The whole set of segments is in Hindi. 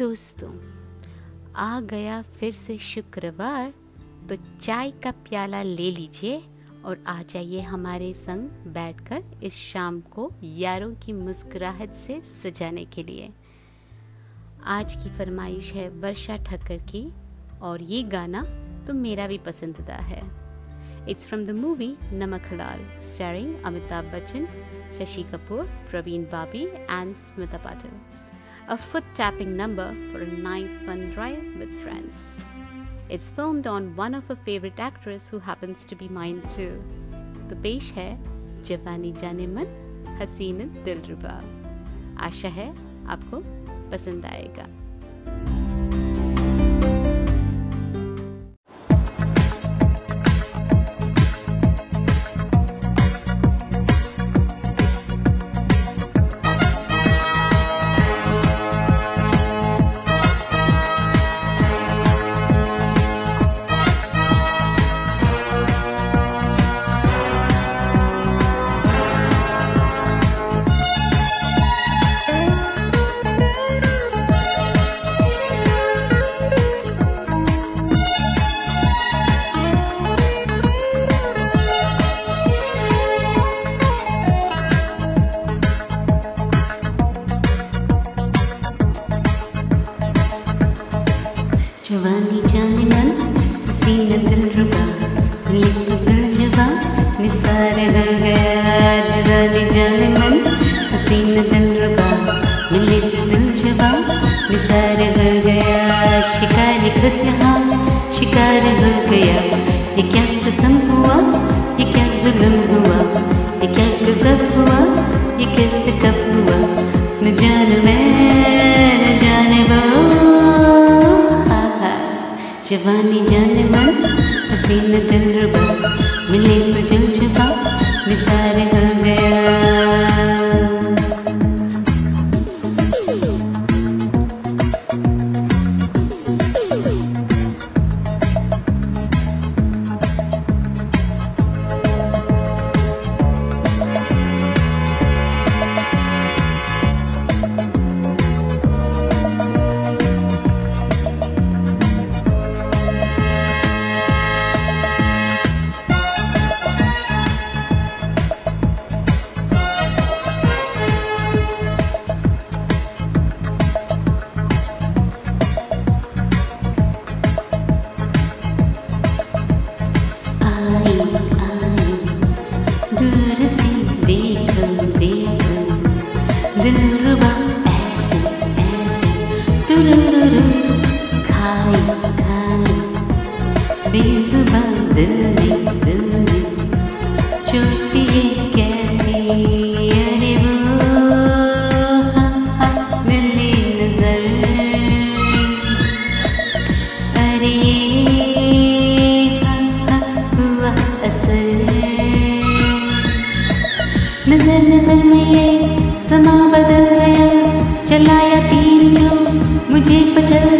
दोस्तों, आ गया फिर से शुक्रवार तो चाय का प्याला ले लीजिए और आ जाइए हमारे संग बैठकर इस शाम को यारों की मुस्कुराहट से सजाने के लिए। आज की फरमाइश है वर्षा ठक्कर की और ये गाना तो मेरा भी पसंदीदा है। It's from the movie Namak Halaal starring Amitabh Bachchan, Shashi Kapoor, Parveen Babi and Smita Patil. a foot tapping number for a nice fun drive with friends. It's filmed on one of her favorite actress who happens to be mine too. तो पेश है जवानी जाने मन हसीन दिलरुबा आशा है आपको पसंद आएगा खुद यहाँ शिकार हो गया, ये क्या सतम हुआ? ये क्या जुल्म हुआ? ये क्या गजब हुआ? ये कैसे कब हुआ? न जान मैं, न जाने वो। जवानी जाने मन, हसीन दिल खाई बेजुबा दिल अरे वो नज़र अरे हुआ असर नज़र नज़र में समा बदल गया, चलाया तीर जो मुझे पचल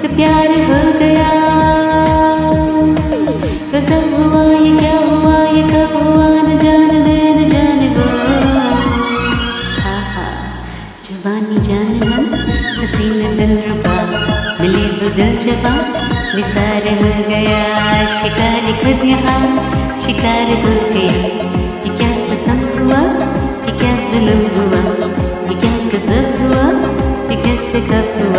से प्यार हो गया। गजब हुआ ये क्या हुआ, ये कब हुआ, न जाने मैं, न जाने वो। हा हा, जुबानी जाने मन हसीन दिल रुबा मिले दो दिल जबा, निसार हो गया, शिकार खुद यहाँ, शिकार हो गया। ये क्या सितम हुआ, ये क्या जुल्म हुआ, ये क्या गजब हुआ, ये कैसे कब हुआ?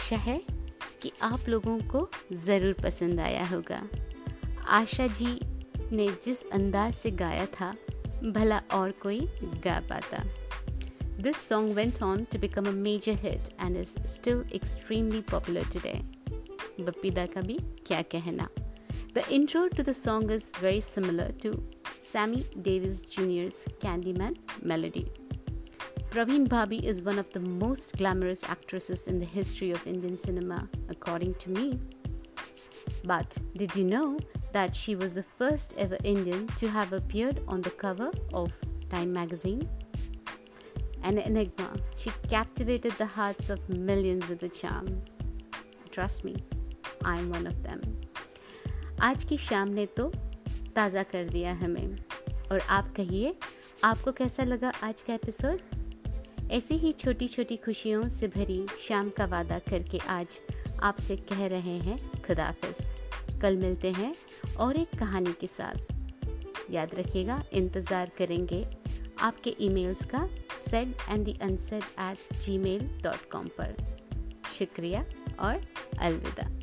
आशा है कि आप लोगों को ज़रूर पसंद आया होगा। आशा जी ने जिस अंदाज से गाया था, भला और कोई गा पाता। This song went on to become a major hit and is still extremely popular today Bappida का भी क्या कहना। The intro to the song is very similar to Sammy Davis Junior's Candyman melody Praveen Bhabi is one of the most glamorous actresses in the history of Indian cinema, according to me. But did you know that she was the first ever Indian to have appeared on the cover of Time magazine? An enigma, she captivated the hearts of millions with her charm. Trust me, I'm one of them. आज की शाम ने तो ताज़ा कर दिया हमें और आप कहिए आपको कैसा लगा आज का एपिसोड ऐसी ही छोटी छोटी खुशियों से भरी शाम का वादा करके आज आपसे कह रहे हैं खुदाफिज कल मिलते हैं और एक कहानी के साथ। याद रखिएगा, इंतज़ार करेंगे। आपके ईमेल्स का said and the unsaid at Gmail dot com पर। शुक्रिया और अलविदा।